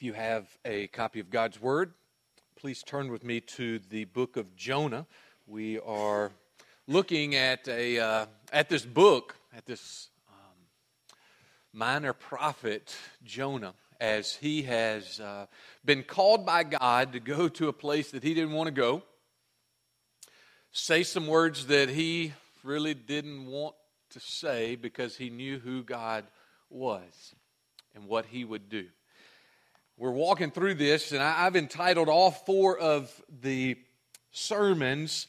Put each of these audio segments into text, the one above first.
If you have a copy of God's Word, please turn with me to the book of Jonah. We are looking at, a, uh, at this book, at this um, minor prophet, Jonah, as he has uh, been called by God to go to a place that he didn't want to go, say some words that he really didn't want to say because he knew who God was and what he would do. We're walking through this, and I've entitled all four of the sermons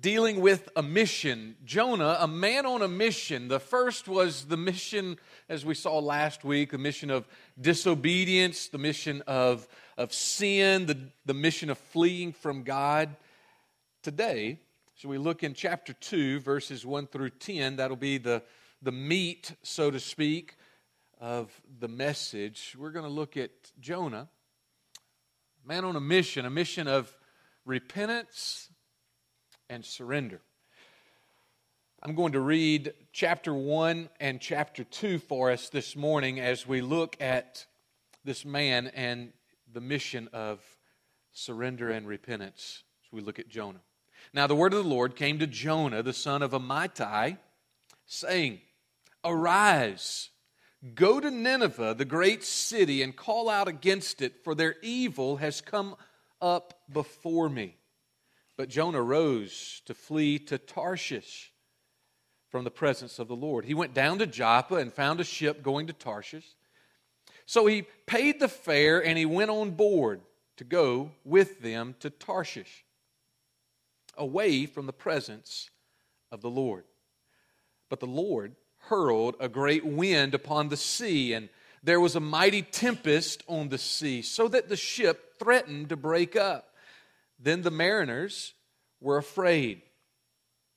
dealing with a mission. Jonah, a man on a mission. The first was the mission, as we saw last week, the mission of disobedience, the mission of, of sin, the, the mission of fleeing from God. Today, so we look in chapter 2, verses 1 through 10. That'll be the, the meat, so to speak, of the message. We're going to look at Jonah, man on a mission, a mission of repentance and surrender. I'm going to read chapter 1 and chapter 2 for us this morning as we look at this man and the mission of surrender and repentance as we look at Jonah. Now, the word of the Lord came to Jonah, the son of Amittai, saying, Arise, go to Nineveh, the great city, and call out against it, for their evil has come up before me. But Jonah rose to flee to Tarshish from the presence of the Lord. He went down to Joppa and found a ship going to Tarshish. So he paid the fare and he went on board to go with them to Tarshish away from the presence of the Lord. But the Lord hurled a great wind upon the sea, and there was a mighty tempest on the sea, so that the ship threatened to break up. Then the mariners were afraid,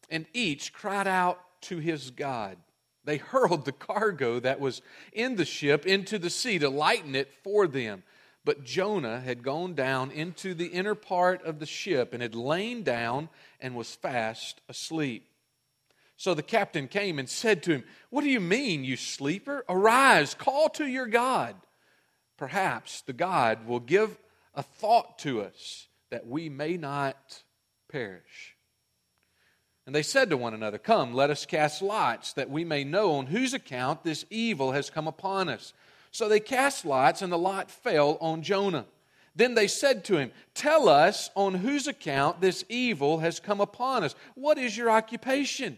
and each cried out to his God. They hurled the cargo that was in the ship into the sea to lighten it for them. But Jonah had gone down into the inner part of the ship and had lain down and was fast asleep. So the captain came and said to him, What do you mean, you sleeper? Arise, call to your God. Perhaps the God will give a thought to us that we may not perish. And they said to one another, Come, let us cast lots, that we may know on whose account this evil has come upon us. So they cast lots, and the lot fell on Jonah. Then they said to him, Tell us on whose account this evil has come upon us. What is your occupation?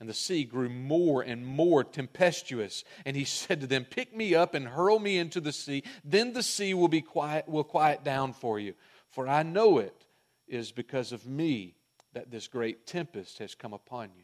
And the sea grew more and more tempestuous. And he said to them, Pick me up and hurl me into the sea. Then the sea will be quiet, will quiet down for you. For I know it is because of me that this great tempest has come upon you.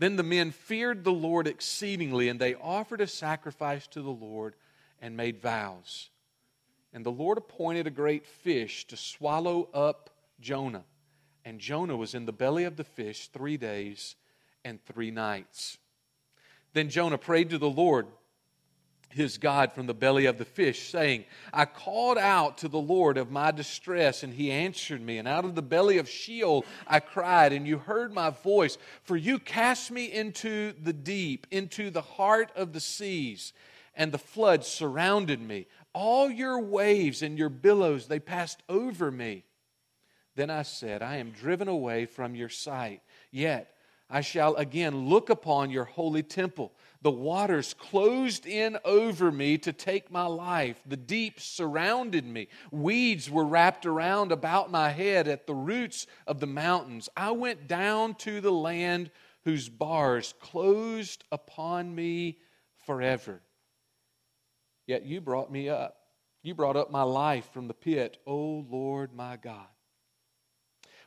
Then the men feared the Lord exceedingly, and they offered a sacrifice to the Lord and made vows. And the Lord appointed a great fish to swallow up Jonah. And Jonah was in the belly of the fish three days and three nights. Then Jonah prayed to the Lord his God from the belly of the fish, saying, I called out to the Lord of my distress, and he answered me. And out of the belly of Sheol I cried, and you heard my voice. For you cast me into the deep, into the heart of the seas, and the flood surrounded me. All your waves and your billows, they passed over me. Then I said, I am driven away from your sight, yet I shall again look upon your holy temple. The waters closed in over me to take my life. The deep surrounded me. Weeds were wrapped around about my head at the roots of the mountains. I went down to the land whose bars closed upon me forever. Yet you brought me up. You brought up my life from the pit, O Lord my God.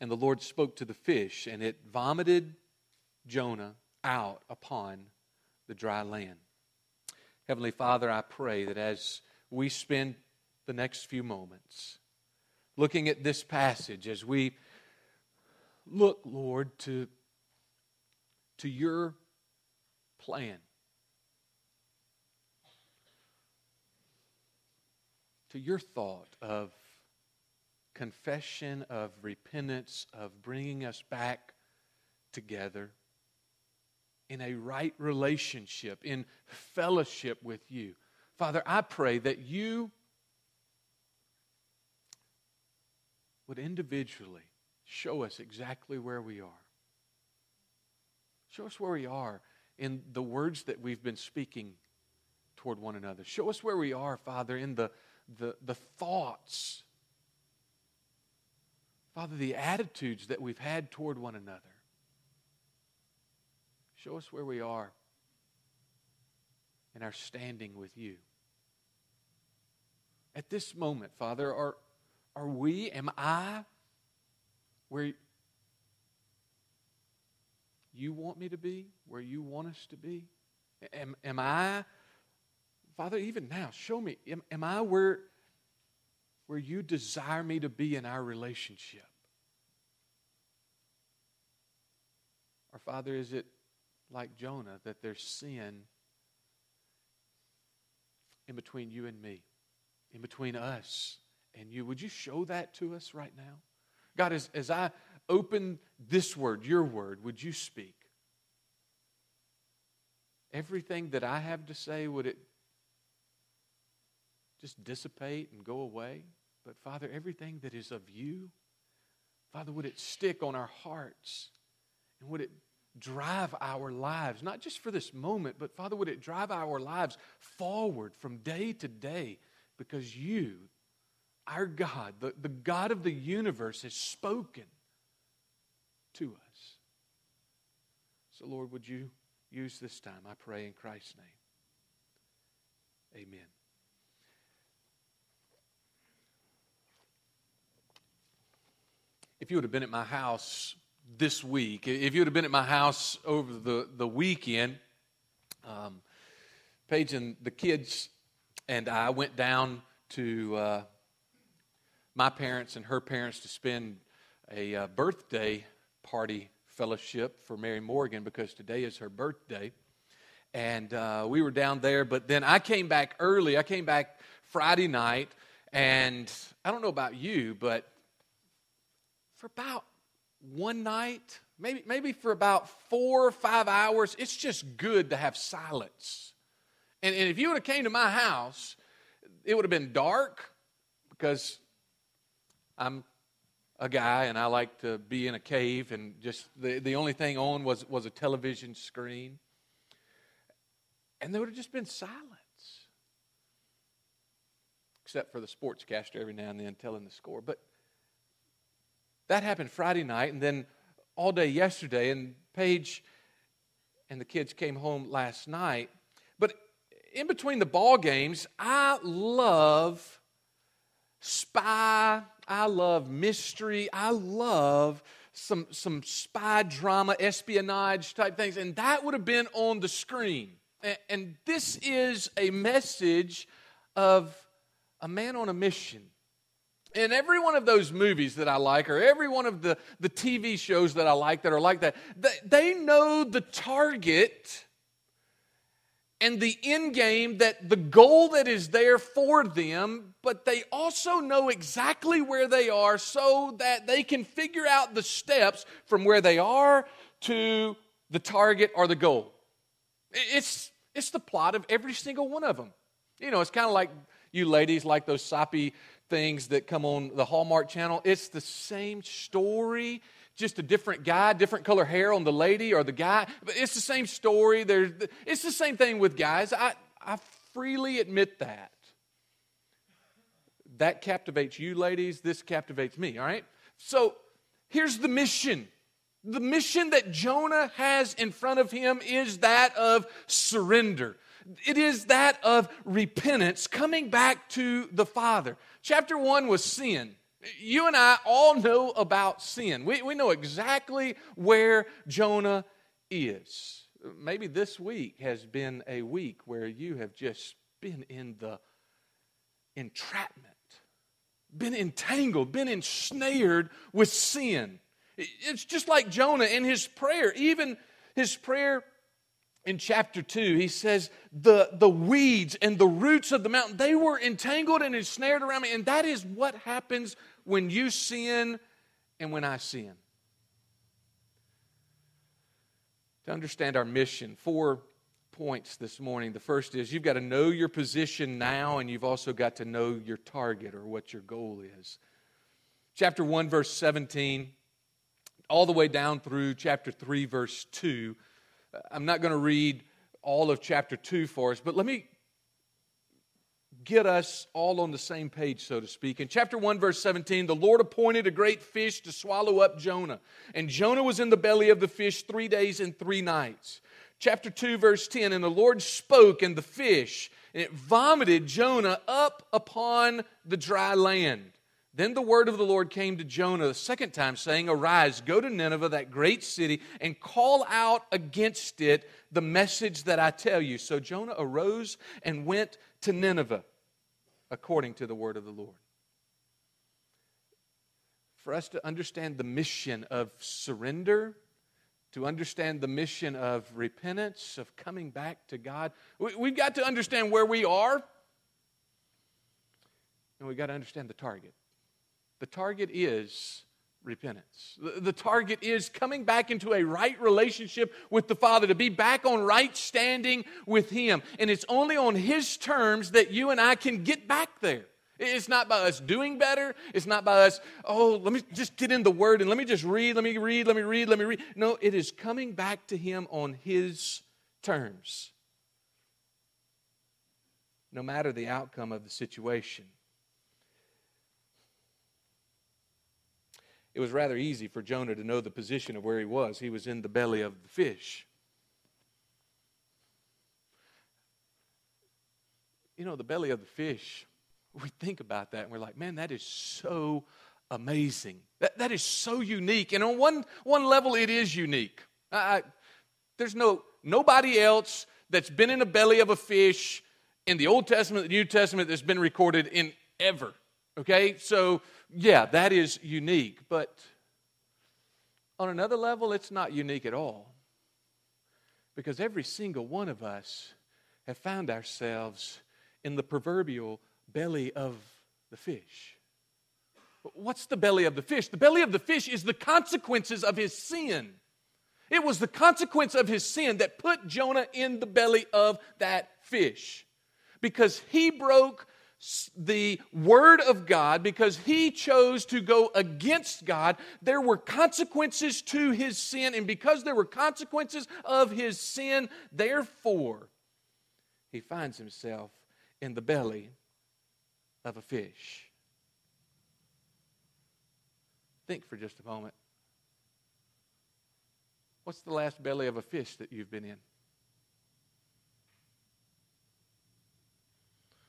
And the Lord spoke to the fish, and it vomited Jonah out upon the dry land. Heavenly Father, I pray that as we spend the next few moments looking at this passage, as we look, Lord, to, to your plan, to your thought of confession, of repentance, of bringing us back together in a right relationship, in fellowship with you. Father, I pray that you would individually show us exactly where we are. Show us where we are in the words that we've been speaking toward one another. Show us where we are, Father, in the, the, the thoughts Father, the attitudes that we've had toward one another. Show us where we are in our standing with you. At this moment, Father, are, are we, am I, where you want me to be, where you want us to be? Am, am I, Father, even now, show me, am, am I where where you desire me to be in our relationship? Or, Father, is it like Jonah that there's sin in between you and me, in between us and you? Would you show that to us right now? God, as, as I open this word, your word, would you speak? Everything that I have to say, would it just dissipate and go away. But Father, everything that is of you, Father, would it stick on our hearts? And would it drive our lives, not just for this moment, but Father, would it drive our lives forward from day to day? Because you, our God, the, the God of the universe, has spoken to us. So, Lord, would you use this time? I pray in Christ's name. Amen. If you would have been at my house this week, if you would have been at my house over the, the weekend, um, Paige and the kids and I went down to uh, my parents and her parents to spend a uh, birthday party fellowship for Mary Morgan because today is her birthday. And uh, we were down there, but then I came back early. I came back Friday night, and I don't know about you, but for about one night, maybe, maybe for about four or five hours, it's just good to have silence. And, and if you would have came to my house, it would have been dark because I'm a guy and I like to be in a cave and just the, the only thing on was, was a television screen. And there would have just been silence. Except for the sportscaster every now and then telling the score. But that happened Friday night, and then all day yesterday, and Paige and the kids came home last night. But in between the ball games, I love spy, I love mystery, I love some, some spy drama, espionage type things, and that would have been on the screen. And, and this is a message of a man on a mission in every one of those movies that I like, or every one of the, the TV shows that I like that are like that, they, they know the target and the end game that the goal that is there for them, but they also know exactly where they are so that they can figure out the steps from where they are to the target or the goal. It's, it's the plot of every single one of them. You know, it's kind of like you ladies like those soppy things that come on the Hallmark channel. It's the same story, just a different guy, different color hair on the lady or the guy. But it's the same story. There's, it's the same thing with guys. I, I freely admit that. That captivates you, ladies. This captivates me, all right? So here's the mission. The mission that Jonah has in front of him is that of surrender. It is that of repentance, coming back to the Father. Chapter 1 was sin. You and I all know about sin. We, we know exactly where Jonah is. Maybe this week has been a week where you have just been in the entrapment, been entangled, been ensnared with sin. It's just like Jonah in his prayer, even his prayer in chapter 2, he says, the, the weeds and the roots of the mountain, they were entangled and ensnared around me. And that is what happens when you sin and when I sin. To understand our mission, four points this morning. The first is you've got to know your position now, and you've also got to know your target or what your goal is. Chapter 1, verse 17, all the way down through chapter 3, verse 2 I'm not going to read all of chapter 2 for us, but let me get us all on the same page, so to speak. In chapter 1, verse 17, the Lord appointed a great fish to swallow up Jonah. And Jonah was in the belly of the fish three days and three nights. Chapter 2, verse 10, and the Lord spoke, and the fish, and it vomited Jonah up upon the dry land. Then the word of the Lord came to Jonah the second time, saying, Arise, go to Nineveh, that great city, and call out against it the message that I tell you. So Jonah arose and went to Nineveh, according to the word of the Lord. For us to understand the mission of surrender, to understand the mission of repentance, of coming back to God, we've got to understand where we are, and we've got to understand the target. The target is repentance. The, target is coming back into a right relationship with the Father, to be back on right standing with Him. And it's only on His terms that you and I can get back there. It's not by us doing better. It's not by us, oh, let me just get in the Word and let me just read, let me read, let me read, let me read. No, it is coming back to Him on His terms, no matter the outcome of the situation. It was rather easy for Jonah to know the position of where he was. He was in the belly of the fish. You know, the belly of the fish, we think about that and we're like, man, that is so amazing. That, that is so unique. And on one, one level, it is unique. I, there's no nobody else that's been in the belly of a fish in the Old Testament, the New Testament, that's been recorded in ever. Okay? So yeah, that is unique. But on another level, it's not unique at all. Because every single one of us have found ourselves in the proverbial belly of the fish. What's the belly of the fish? The belly of the fish is the consequences of his sin. It was the consequence of his sin that put Jonah in the belly of that fish. Because he broke the Word of God, because he chose to go against God, there were consequences to his sin. And because there were consequences of his sin, therefore, he finds himself in the belly of a fish. Think for just a moment. What's the last belly of a fish that you've been in?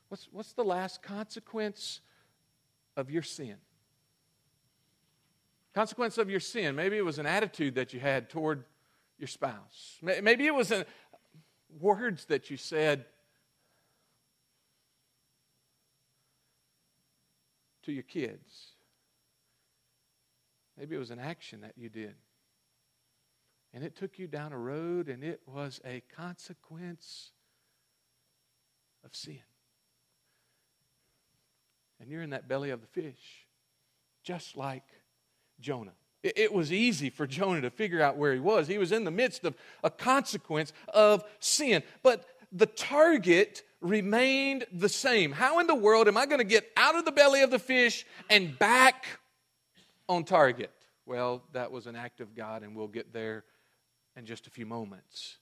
What's, what's the last consequence of your sin? Consequence of your sin. Maybe it was an attitude that you had toward your spouse. Maybe it was a, words that you said to your kids. Maybe it was an action that you did. And it took you down a road, and it was a consequence of sin. And you're in that belly of the fish, just like Jonah. It was easy for Jonah to figure out where he was. He was in the midst of a consequence of sin. But the target remained the same. How in the world am I going to get out of the belly of the fish and back on target? Well, that was an act of God, and we'll get there in just a few moments.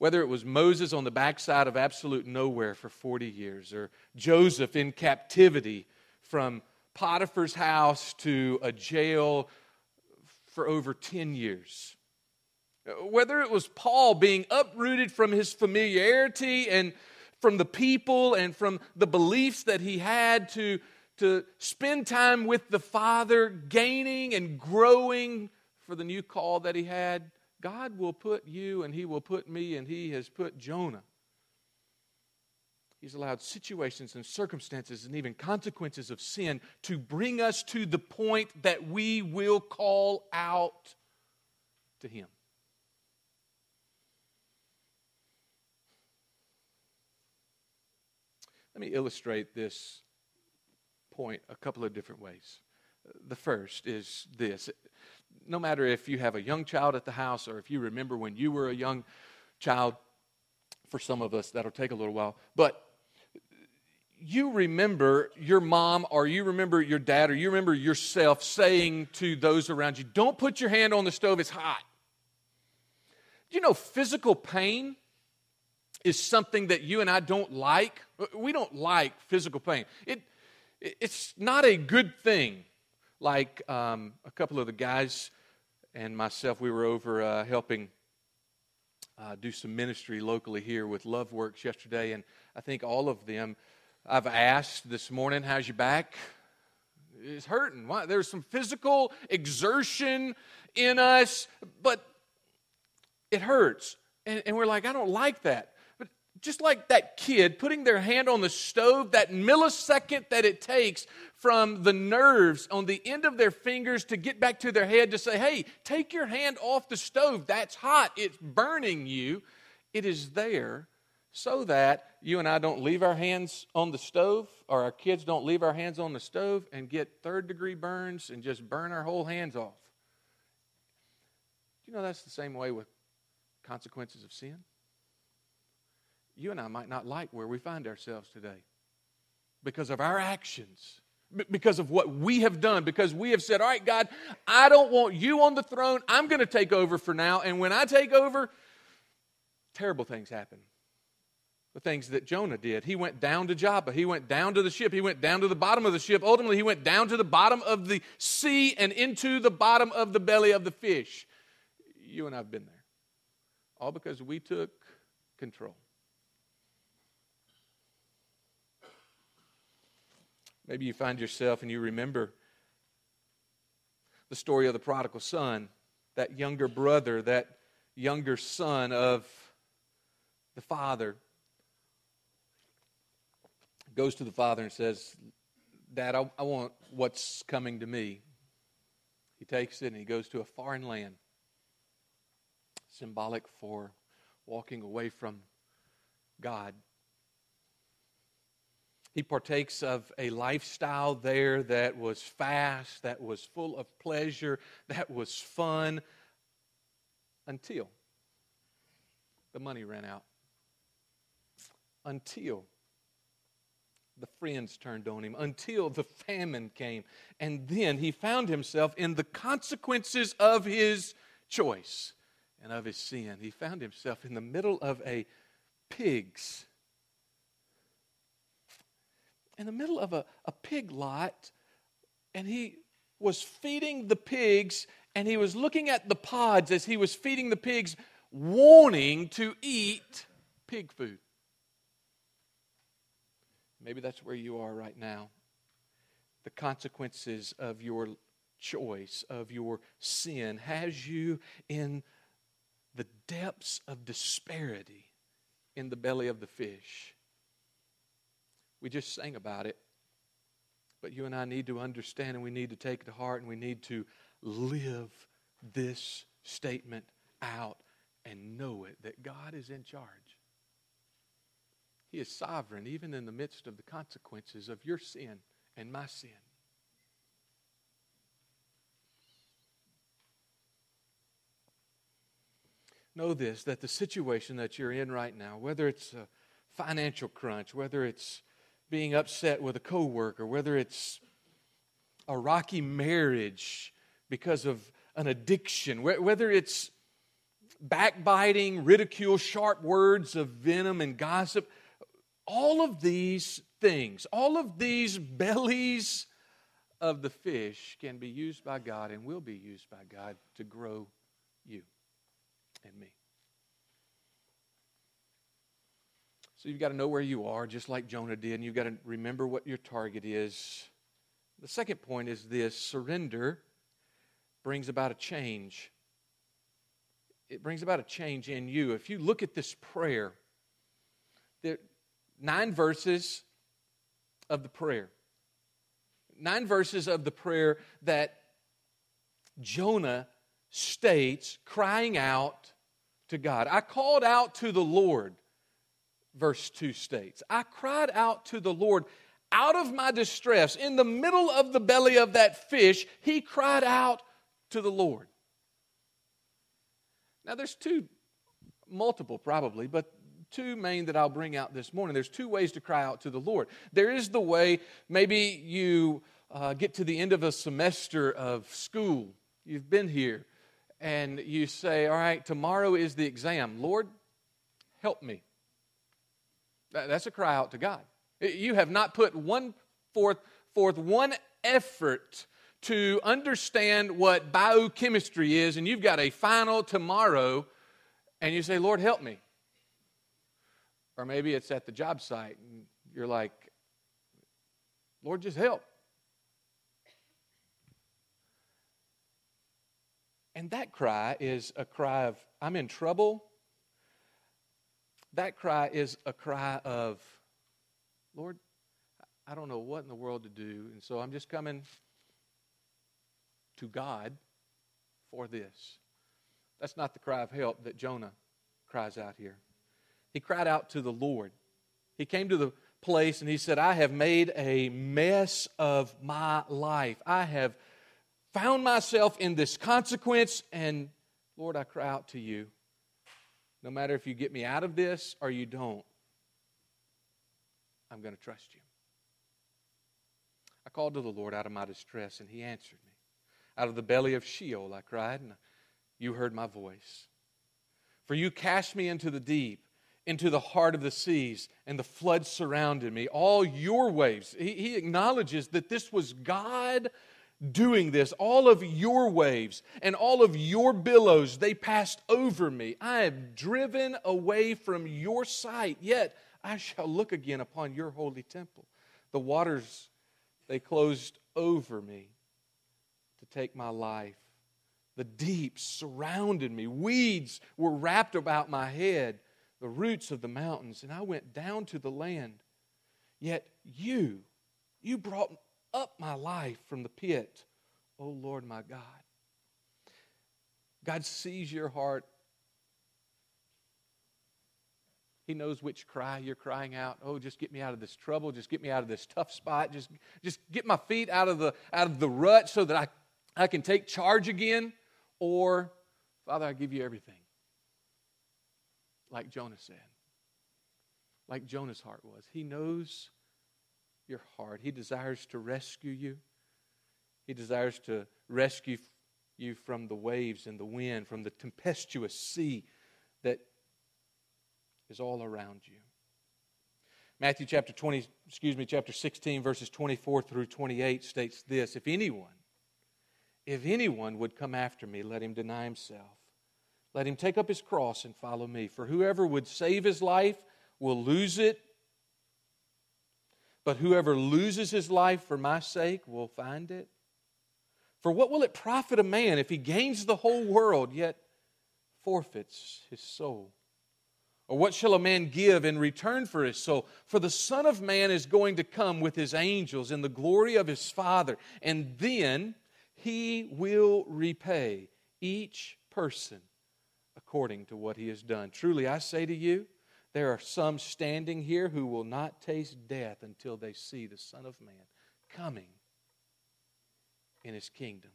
Whether it was Moses on the backside of absolute nowhere for 40 years, or Joseph in captivity from Potiphar's house to a jail for over 10 years. Whether it was Paul being uprooted from his familiarity and from the people and from the beliefs that he had to, to spend time with the Father, gaining and growing for the new call that he had, God will put you and he will put me and he has put Jonah He's allowed situations and circumstances and even consequences of sin to bring us to the point that we will call out to Him. Let me illustrate this point a couple of different ways. The first is this no matter if you have a young child at the house or if you remember when you were a young child, for some of us that'll take a little while, but you remember your mom or you remember your dad or you remember yourself saying to those around you, Don't put your hand on the stove, it's hot. You know, physical pain is something that you and I don't like. We don't like physical pain. It, it's not a good thing. Like um, a couple of the guys and myself, we were over uh, helping uh, do some ministry locally here with Love Works yesterday, and I think all of them I've asked this morning, how's your back? It's hurting. Why? There's some physical exertion in us, but it hurts. And, and we're like, I don't like that. Just like that kid putting their hand on the stove, that millisecond that it takes from the nerves on the end of their fingers to get back to their head to say, hey, take your hand off the stove. That's hot. It's burning you. It is there so that you and I don't leave our hands on the stove or our kids don't leave our hands on the stove and get third degree burns and just burn our whole hands off. Do you know that's the same way with consequences of sin? You and I might not like where we find ourselves today because of our actions, because of what we have done, because we have said, All right, God, I don't want you on the throne. I'm going to take over for now. And when I take over, terrible things happen the things that Jonah did. He went down to Joppa. He went down to the ship. He went down to the bottom of the ship. Ultimately, he went down to the bottom of the sea and into the bottom of the belly of the fish. You and I have been there. All because we took control. Maybe you find yourself and you remember the story of the prodigal son, that younger brother, that younger son of the father goes to the father and says, Dad, I, I want what's coming to me. He takes it and he goes to a foreign land, symbolic for walking away from God. He partakes of a lifestyle there that was fast, that was full of pleasure, that was fun, until the money ran out. Until the friends turned on him until the famine came. And then he found himself in the consequences of his choice and of his sin. He found himself in the middle of a pig's, in the middle of a, a pig lot, and he was feeding the pigs, and he was looking at the pods as he was feeding the pigs, wanting to eat pig food. Maybe that's where you are right now. The consequences of your choice, of your sin, has you in the depths of disparity in the belly of the fish. We just sang about it, but you and I need to understand and we need to take it to heart and we need to live this statement out and know it that God is in charge. He is sovereign even in the midst of the consequences of your sin and my sin. Know this that the situation that you're in right now, whether it's a financial crunch, whether it's being upset with a coworker, whether it's a rocky marriage because of an addiction, whether it's backbiting, ridicule, sharp words of venom and gossip, all of these things, all of these bellies of the fish can be used by God and will be used by God to grow you and me. So you've got to know where you are, just like Jonah did, and you've got to remember what your target is. The second point is this surrender brings about a change. It brings about a change in you. If you look at this prayer, there nine verses of the prayer. Nine verses of the prayer that Jonah states crying out to God. I called out to the Lord, verse 2 states. I cried out to the Lord out of my distress. In the middle of the belly of that fish, he cried out to the Lord. Now, there's two, multiple probably, but two main that I'll bring out this morning. There's two ways to cry out to the Lord. There is the way maybe you uh, get to the end of a semester of school, you've been here, and you say, All right, tomorrow is the exam. Lord, help me. That's a cry out to God. You have not put one forth, forth one effort to understand what biochemistry is, and you've got a final tomorrow, and you say, Lord, help me. Or maybe it's at the job site, and you're like, Lord, just help. And that cry is a cry of, I'm in trouble. That cry is a cry of, Lord, I don't know what in the world to do, and so I'm just coming to God for this. That's not the cry of help that Jonah cries out here. He cried out to the Lord. He came to the place and he said, I have made a mess of my life. I have found myself in this consequence, and Lord, I cry out to you. No matter if you get me out of this or you don't, I'm going to trust you. I called to the Lord out of my distress, and he answered me. Out of the belly of Sheol I cried, and you heard my voice. For you cast me into the deep, into the heart of the seas, and the floods surrounded me. All your waves. He, he acknowledges that this was God doing this. All of your waves and all of your billows, they passed over me. I am driven away from your sight, yet I shall look again upon your holy temple. The waters, they closed over me to take my life. The deep surrounded me. Weeds were wrapped about my head, the roots of the mountains, and I went down to the land. Yet you, you brought up my life from the pit, O Lord my God. God sees your heart. He knows which cry you're crying out. Oh, just get me out of this trouble. Just get me out of this tough spot. Just, just get my feet out of the out of the rut so that I I can take charge again, or, Father, I give you everything. Like Jonah said, like Jonah's heart was. He knows your heart. He desires to rescue you, He desires to rescue you from the waves and the wind, from the tempestuous sea that is all around you. Matthew chapter 20, excuse me, chapter 16, verses 24 through 28 states this If anyone if anyone would come after me, let him deny himself. Let him take up his cross and follow me. For whoever would save his life will lose it. But whoever loses his life for my sake will find it. For what will it profit a man if he gains the whole world yet forfeits his soul? Or what shall a man give in return for his soul? For the Son of Man is going to come with his angels in the glory of his Father, and then he will repay each person according to what he has done. Truly, I say to you, there are some standing here who will not taste death until they see the Son of Man coming in his kingdom.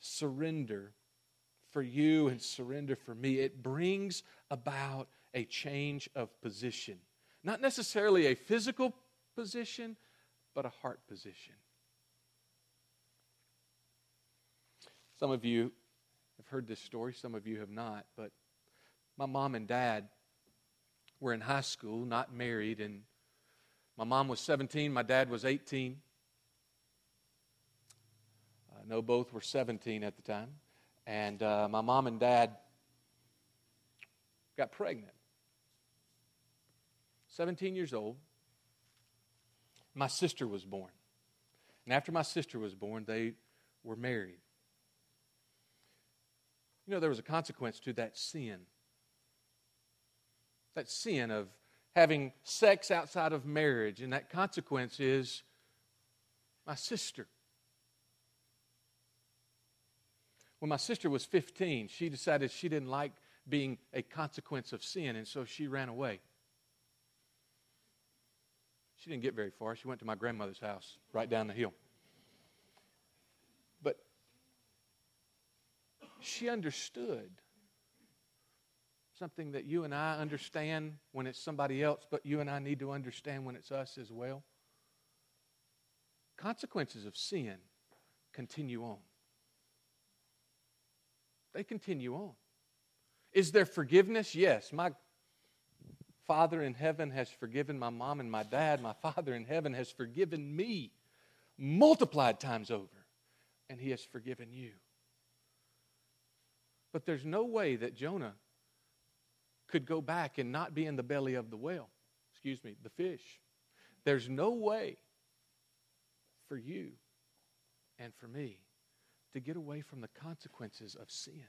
Surrender for you and surrender for me. It brings about a change of position. Not necessarily a physical position, but a heart position. Some of you have heard this story, some of you have not, but my mom and dad were in high school, not married, and my mom was 17, my dad was 18. I know both were 17 at the time. And uh, my mom and dad got pregnant. 17 years old. My sister was born. And after my sister was born, they were married. You know, there was a consequence to that sin that sin of having sex outside of marriage, and that consequence is my sister. When my sister was 15, she decided she didn't like being a consequence of sin, and so she ran away. She didn't get very far. She went to my grandmother's house right down the hill. But she understood something that you and I understand when it's somebody else, but you and I need to understand when it's us as well. Consequences of sin continue on. They continue on. Is there forgiveness? Yes. My Father in heaven has forgiven my mom and my dad. My Father in heaven has forgiven me multiplied times over, and He has forgiven you. But there's no way that Jonah could go back and not be in the belly of the whale, excuse me, the fish. There's no way for you and for me to get away from the consequences of sin.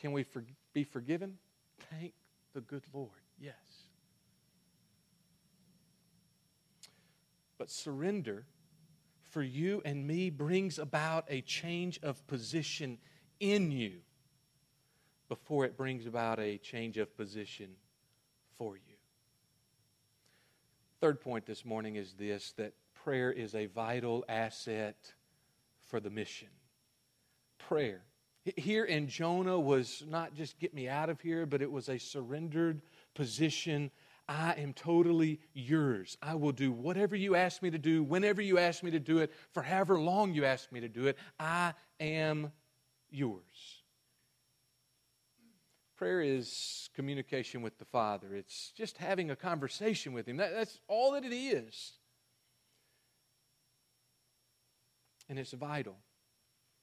Can we for, be forgiven? Thank the good Lord. Yes. But surrender for you and me brings about a change of position in you before it brings about a change of position for you. Third point this morning is this that prayer is a vital asset for the mission. Prayer. Here in Jonah was not just get me out of here, but it was a surrendered position. I am totally yours. I will do whatever you ask me to do, whenever you ask me to do it, for however long you ask me to do it. I am yours. Prayer is communication with the Father, it's just having a conversation with Him. That, that's all that it is. And it's vital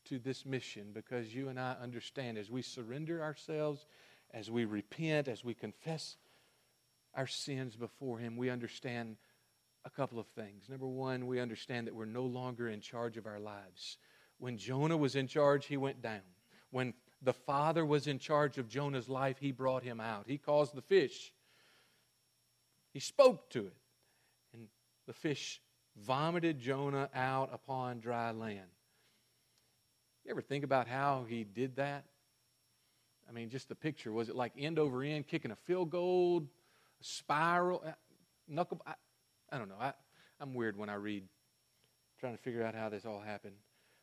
to this mission because you and I understand as we surrender ourselves, as we repent, as we confess our sins before Him, we understand a couple of things. Number one, we understand that we're no longer in charge of our lives. When Jonah was in charge, he went down. When the Father was in charge of Jonah's life, he brought him out. He caused the fish. He spoke to it. And the fish vomited Jonah out upon dry land. You ever think about how he did that? I mean, just the picture. Was it like end over end, kicking a field goal, spiral, knuckle? I, I don't know. I, I'm weird when I read, trying to figure out how this all happened.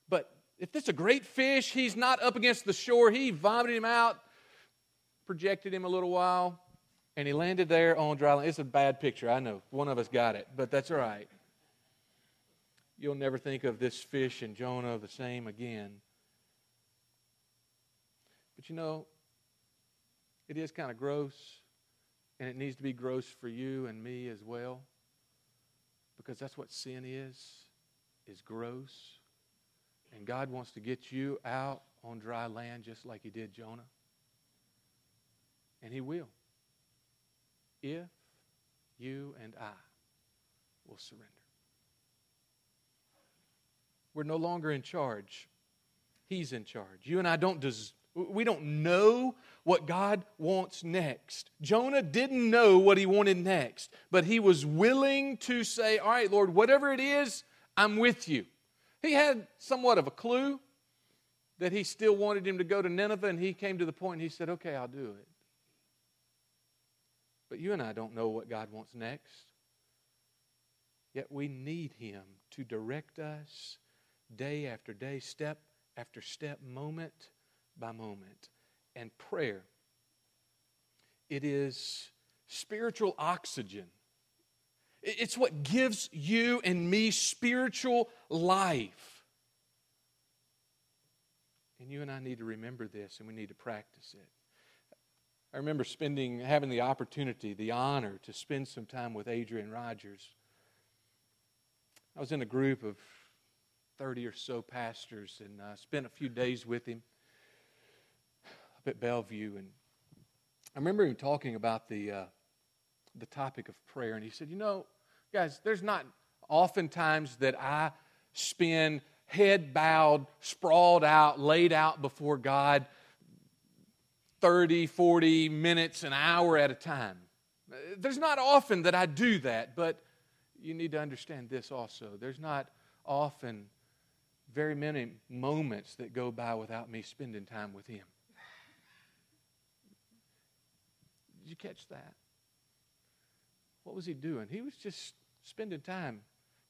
But if this is a great fish, he's not up against the shore. He vomited him out, projected him a little while, and he landed there on dry land. It's a bad picture, I know. One of us got it, but that's all right. You'll never think of this fish and Jonah the same again. But you know, it is kind of gross, and it needs to be gross for you and me as well, because that's what sin is, is gross. And God wants to get you out on dry land just like He did Jonah. And He will. If you and I will surrender. We're no longer in charge. He's in charge. You and I don't des- we don't know what God wants next. Jonah didn't know what he wanted next, but he was willing to say, "All right, Lord, whatever it is, I'm with you." He had somewhat of a clue that he still wanted him to go to Nineveh, and he came to the point and he said, Okay, I'll do it. But you and I don't know what God wants next. Yet we need Him to direct us day after day, step after step, moment by moment. And prayer, it is spiritual oxygen. It's what gives you and me spiritual life. And you and I need to remember this and we need to practice it. I remember spending, having the opportunity, the honor to spend some time with Adrian Rogers. I was in a group of 30 or so pastors and uh, spent a few days with him up at Bellevue. And I remember him talking about the, uh, the topic of prayer. And he said, You know, guys, there's not oftentimes that I spend head bowed, sprawled out, laid out before God 30, 40 minutes, an hour at a time. There's not often that I do that, but you need to understand this also. There's not often very many moments that go by without me spending time with Him. Did you catch that? What was He doing? He was just spending time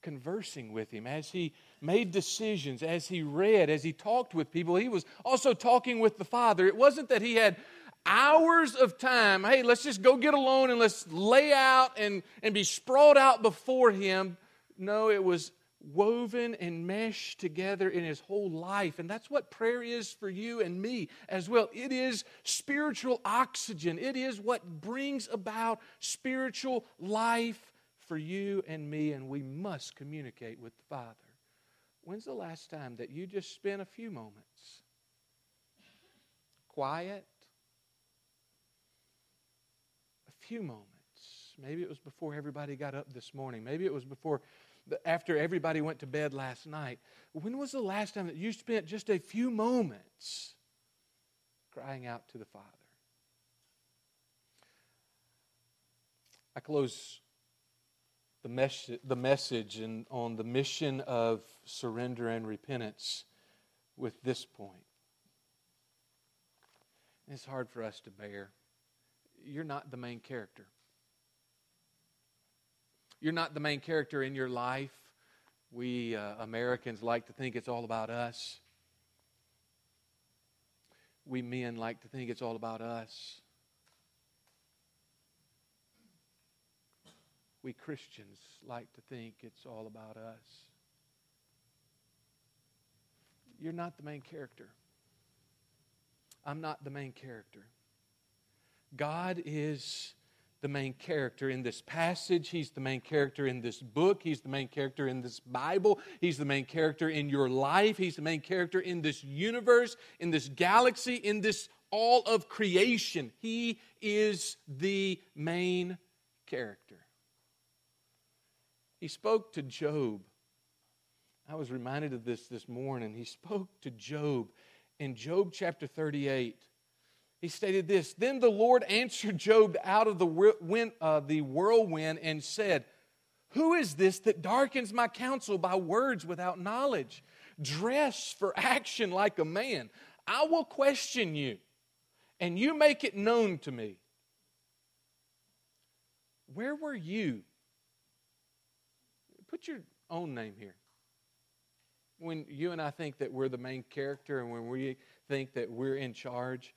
conversing with Him as He made decisions, as He read, as He talked with people. He was also talking with the Father. It wasn't that He had hours of time. Hey, let's just go get alone and let's lay out and, and be sprawled out before Him. No, it was woven and meshed together in his whole life. And that's what prayer is for you and me as well. It is spiritual oxygen, it is what brings about spiritual life for you and me, and we must communicate with the Father. When's the last time that you just spent a few moments quiet? A few moments. Maybe it was before everybody got up this morning. Maybe it was before after everybody went to bed last night. When was the last time that you spent just a few moments crying out to the Father? I close the, mes- the message in, on the mission of surrender and repentance with this point. It's hard for us to bear. You're not the main character. You're not the main character in your life. We uh, Americans like to think it's all about us. We men like to think it's all about us. We Christians like to think it's all about us. You're not the main character. I'm not the main character. God is the main character in this passage. He's the main character in this book. He's the main character in this Bible. He's the main character in your life. He's the main character in this universe, in this galaxy, in this all of creation. He is the main character. He spoke to Job. I was reminded of this this morning. He spoke to Job in Job chapter 38 he stated this Then the Lord answered Job out of the, wind, uh, the whirlwind and said, Who is this that darkens my counsel by words without knowledge? Dress for action like a man. I will question you, and you make it known to me. Where were you? Put your own name here. When you and I think that we're the main character and when we think that we're in charge,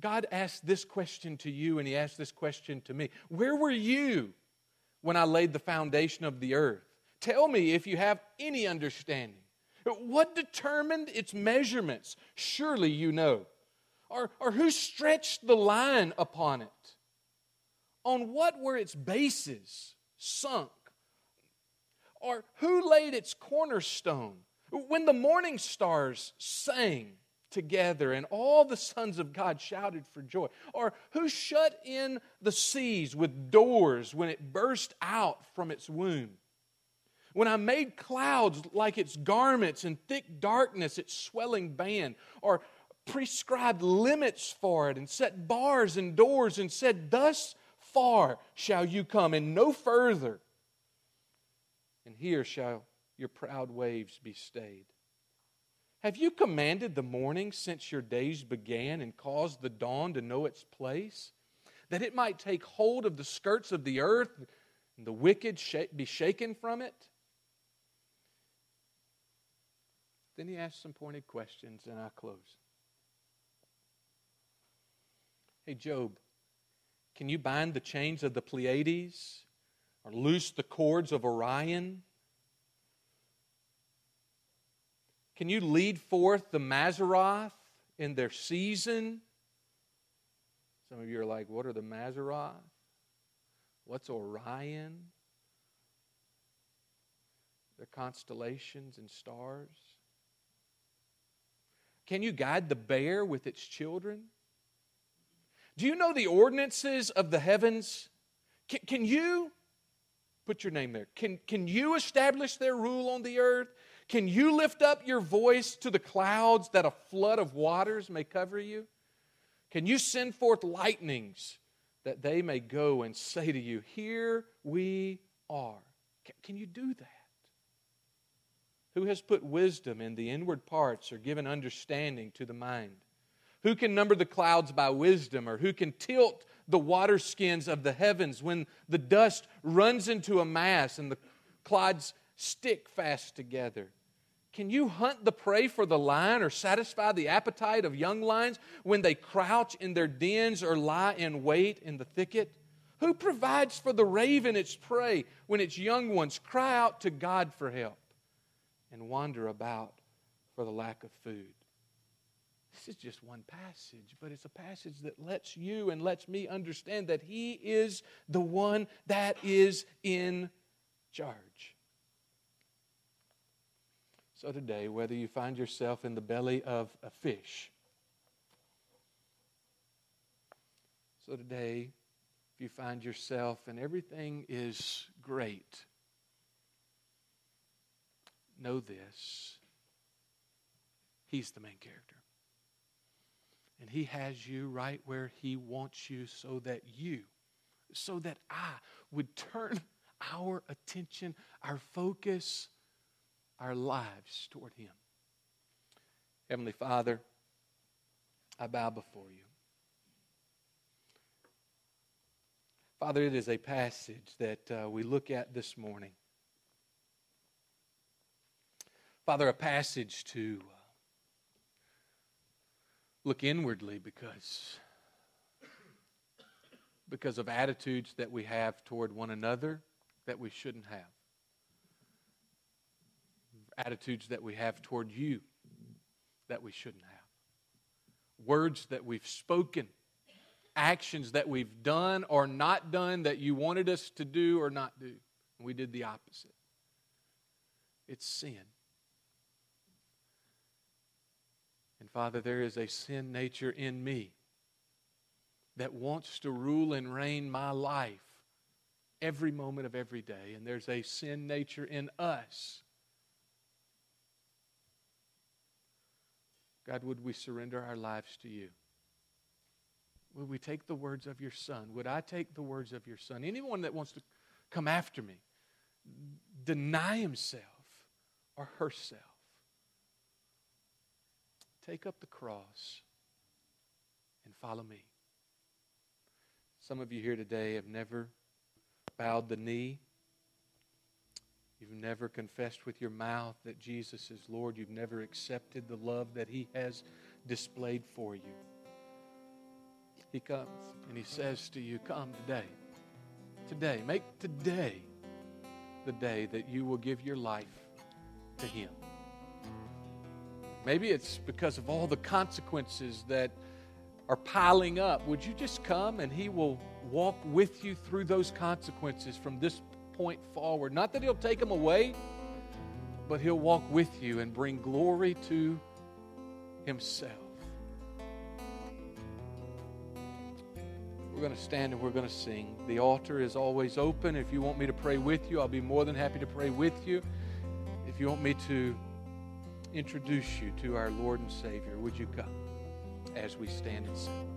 God asked this question to you and He asked this question to me Where were you when I laid the foundation of the earth? Tell me if you have any understanding. What determined its measurements? Surely you know. Or, or who stretched the line upon it? On what were its bases sunk? Or who laid its cornerstone? When the morning stars sang, together and all the sons of God shouted for joy? Or who shut in the seas with doors when it burst out from its womb? When I made clouds like its garments and thick darkness its swelling band, or prescribed limits for it and set bars and doors and said, Thus far shall you come and no further, and here shall your proud waves be stayed. Have you commanded the morning since your days began and caused the dawn to know its place? that it might take hold of the skirts of the earth and the wicked be shaken from it? Then he asked some pointed questions, and I close. Hey, Job, can you bind the chains of the Pleiades or loose the cords of Orion? Can you lead forth the Mazzaroth in their season? Some of you are like, what are the Mazzaroth? What's Orion? They're constellations and stars. Can you guide the bear with its children? Do you know the ordinances of the heavens? Can, can you put your name there? Can, can you establish their rule on the earth? Can you lift up your voice to the clouds that a flood of waters may cover you? Can you send forth lightnings that they may go and say to you, Here we are? Can, you do that? Who has put wisdom in the inward parts or given understanding to the mind? Who can number the clouds by wisdom, or who can tilt the water skins of the heavens when the dust runs into a mass and the clouds stick fast together? Can you hunt the prey for the lion or satisfy the appetite of young lions when they crouch in their dens or lie in wait in the thicket? Who provides for the raven its prey when its young ones cry out to God for help and wander about for the lack of food? This is just one passage, but it's a passage that lets you and lets me understand that He is the one that is in charge. So, today, whether you find yourself in the belly of a fish, so today, if you find yourself and everything is great, know this He's the main character. And He has you right where He wants you so that you, so that I would turn our attention, our focus, our lives toward Him. Heavenly Father, I bow before you. Father, it is a passage that uh, we look at this morning. Father, a passage to uh, look inwardly because because of attitudes that we have toward one another that we shouldn't have attitudes that we have toward you that we shouldn't have, words that we've spoken, actions that we've done or not done that you wanted us to do or not do. We did the opposite. It's sin. And Father, there is a sin nature in me that wants to rule and reign my life every moment of every day. And there's a sin nature in us God, would we surrender our lives to you? Would we take the words of your son? Would I take the words of your son? Anyone that wants to come after me, deny himself or herself. Take up the cross and follow me. Some of you here today have never bowed the knee You've never confessed with your mouth that Jesus is Lord. You've never accepted the love that He has displayed for you. He comes and He says to you, Come today. Today. Make today the day that you will give your life to Him. Maybe it's because of all the consequences that are piling up. Would you just come and He will walk with you through those consequences from this point forward. Not that He'll take them away, but He'll walk with you and bring glory to Himself. We're going to stand and we're going to sing. The altar is always open. If you want me to pray with you, I'll be more than happy to pray with you. If you want me to introduce you to our Lord and Savior, would you come as we stand and sing?